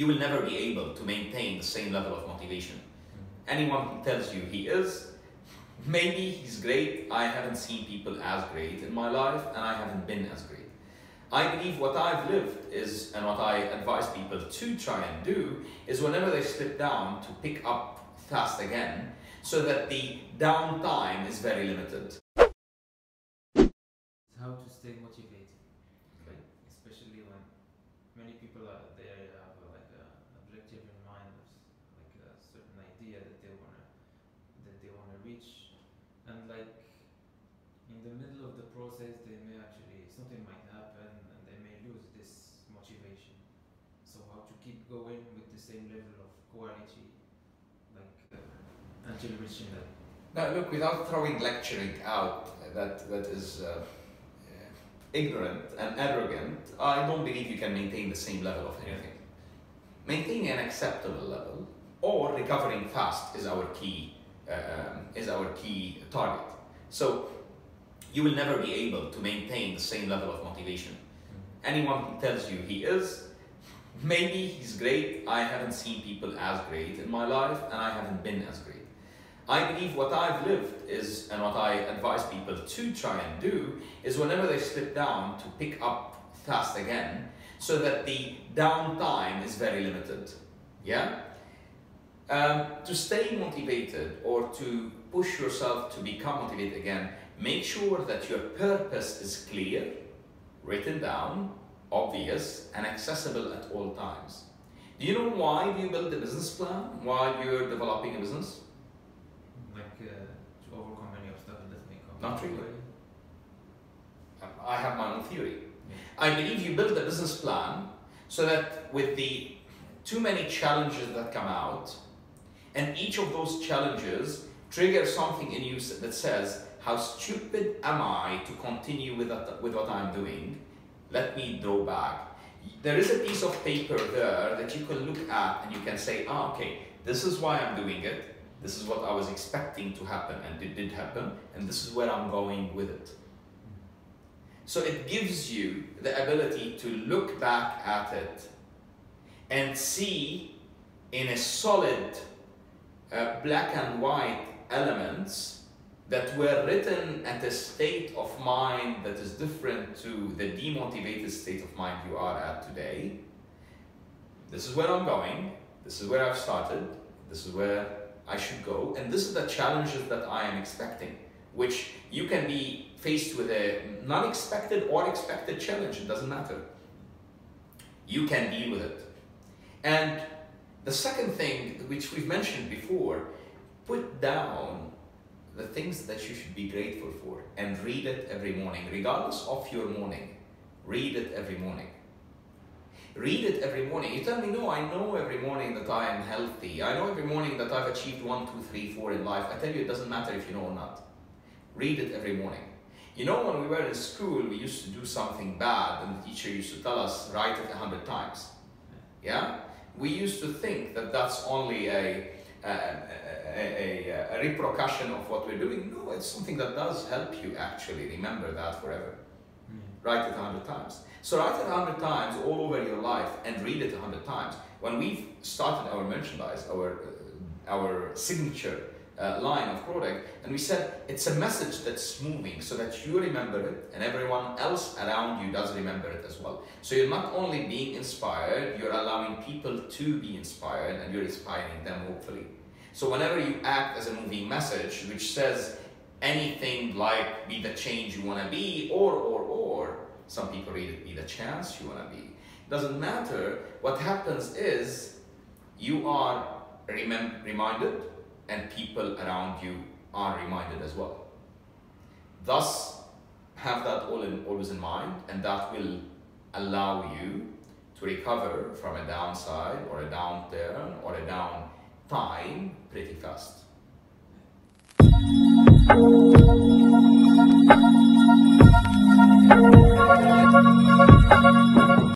you will never be able to maintain the same level of motivation. Hmm. Anyone who tells you he is, maybe he's great. I haven't seen people as great in my life, and I haven't been as great. I believe what I've lived is, and what I advise people to try and do, is whenever they slip down, to pick up fast again, so that the downtime is very limited. How to stay motivated, like especially when many people are they have uh, like a objective in mind, of s- like a certain idea that they wanna that they wanna reach, and like in the middle of the process they may actually something might happen and they may lose this motivation. So how to keep going with the same level of quality, like uh, until reaching that. Now, look, without throwing lecturing out, that that is uh, uh, ignorant and arrogant. I don't believe you can maintain the same level of anything. Maintaining an acceptable level or recovering fast is our key um, is our key target. So you will never be able to maintain the same level of motivation. Anyone who tells you he is, maybe he's great. I haven't seen people as great in my life, and I haven't been as great. I believe what I've lived is, and what I advise people to try and do, is whenever they slip down, to pick up fast again, so that the downtime is very limited. Yeah? Um, to stay motivated or to push yourself to become motivated again, make sure that your purpose is clear, written down, obvious, and accessible at all times. Do you know why you build a business plan while you're developing a business? like uh, to overcome any obstacle that may come. Not really. I have my own theory. Yeah. I believe you build a business plan so that with the too many challenges that come out, and each of those challenges trigger something in you that says, How stupid am I to continue with, that, with what I'm doing? Let me draw back. There is a piece of paper there that you can look at and you can say, Ah, okay, this is why I'm doing it. This is what I was expecting to happen, and it did happen, and this is where I'm going with it. So it gives you the ability to look back at it and see in a solid uh, black and white elements that were written at a state of mind that is different to the demotivated state of mind you are at today. This is where I'm going, this is where I've started, this is where I should go, and this is the challenges that I am expecting, which you can be faced with a non expected or expected challenge, it doesn't matter. You can deal with it. And the second thing, which we've mentioned before, put down the things that you should be grateful for and read it every morning, regardless of your morning. Read it every morning. Read it every morning. You tell me, no, I know every morning that I am healthy. I know every morning that I've achieved one, two, three, four in life. I tell you, it doesn't matter if you know or not. Read it every morning. You know, when we were in school, we used to do something bad, and the teacher used to tell us, write it a hundred times. Yeah? We used to think that that's only a, a, a, a, a repercussion of what we're doing. No, it's something that does help you actually remember that forever. Write it a hundred times. So write it a hundred times all over your life and read it a hundred times. When we started our merchandise, our uh, our signature uh, line of product, and we said it's a message that's moving so that you remember it and everyone else around you does remember it as well. So you're not only being inspired, you're allowing people to be inspired and you're inspiring them hopefully. So whenever you act as a moving message which says anything like be the change you want to be or or or some people read it be the chance you want to be it doesn't matter what happens is you are remem- reminded and people around you are reminded as well. Thus have that all in, always in mind and that will allow you to recover from a downside or a downturn or a down time pretty fast